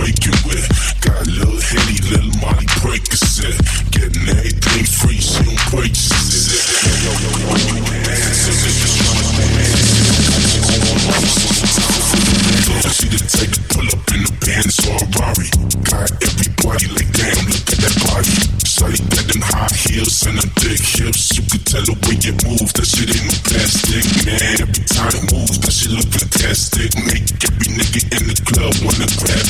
Break you with. Got a little Henny, little Molly Percocet. Getting everything free, she don't purchase it. She did take a pull up in the Benz or Ferrari. Got everybody like damn, look at that body. Shawty got them high heels and them big hips. You can tell the way it moves, that shit ain't no plastic, man. Every time it moves, that shit look fantastic. Make every nigga in the club wanna grab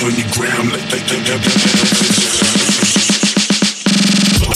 on the ground like that. that, that, that,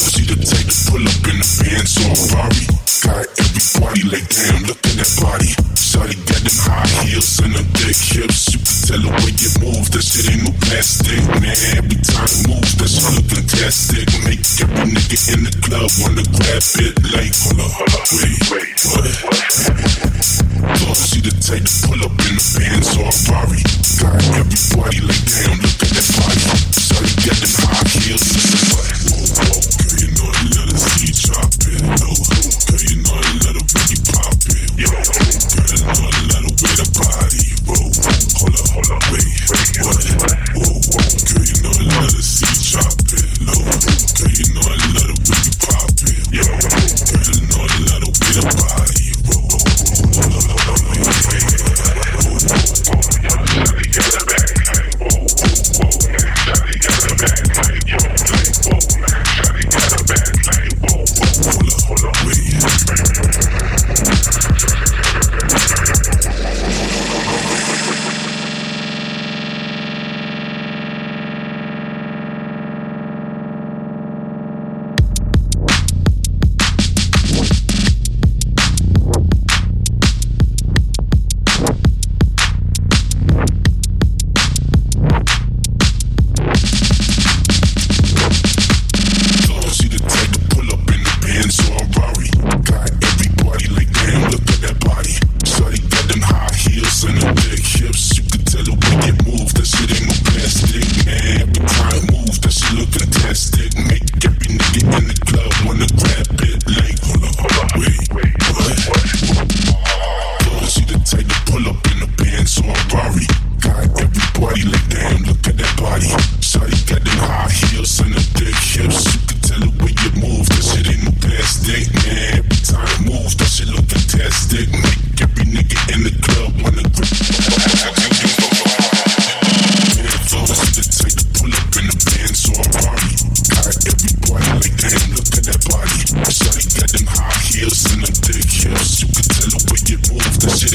See the tape pull up in the Benz or Ferrari. Got everybody like damn, look at that body. Shawty got them high heels and them thick hips. You can tell the way you move, that shit ain't no plastic. Man, every time it moves, that shit look fantastic. Make every nigga in the club wanna grab it. Like, hold up, hold up, wait, wait, what? Take the pull up in the Benz or a Ferrari. Got everybody like damn, look at that body. Shawty get them high. when the grab the shit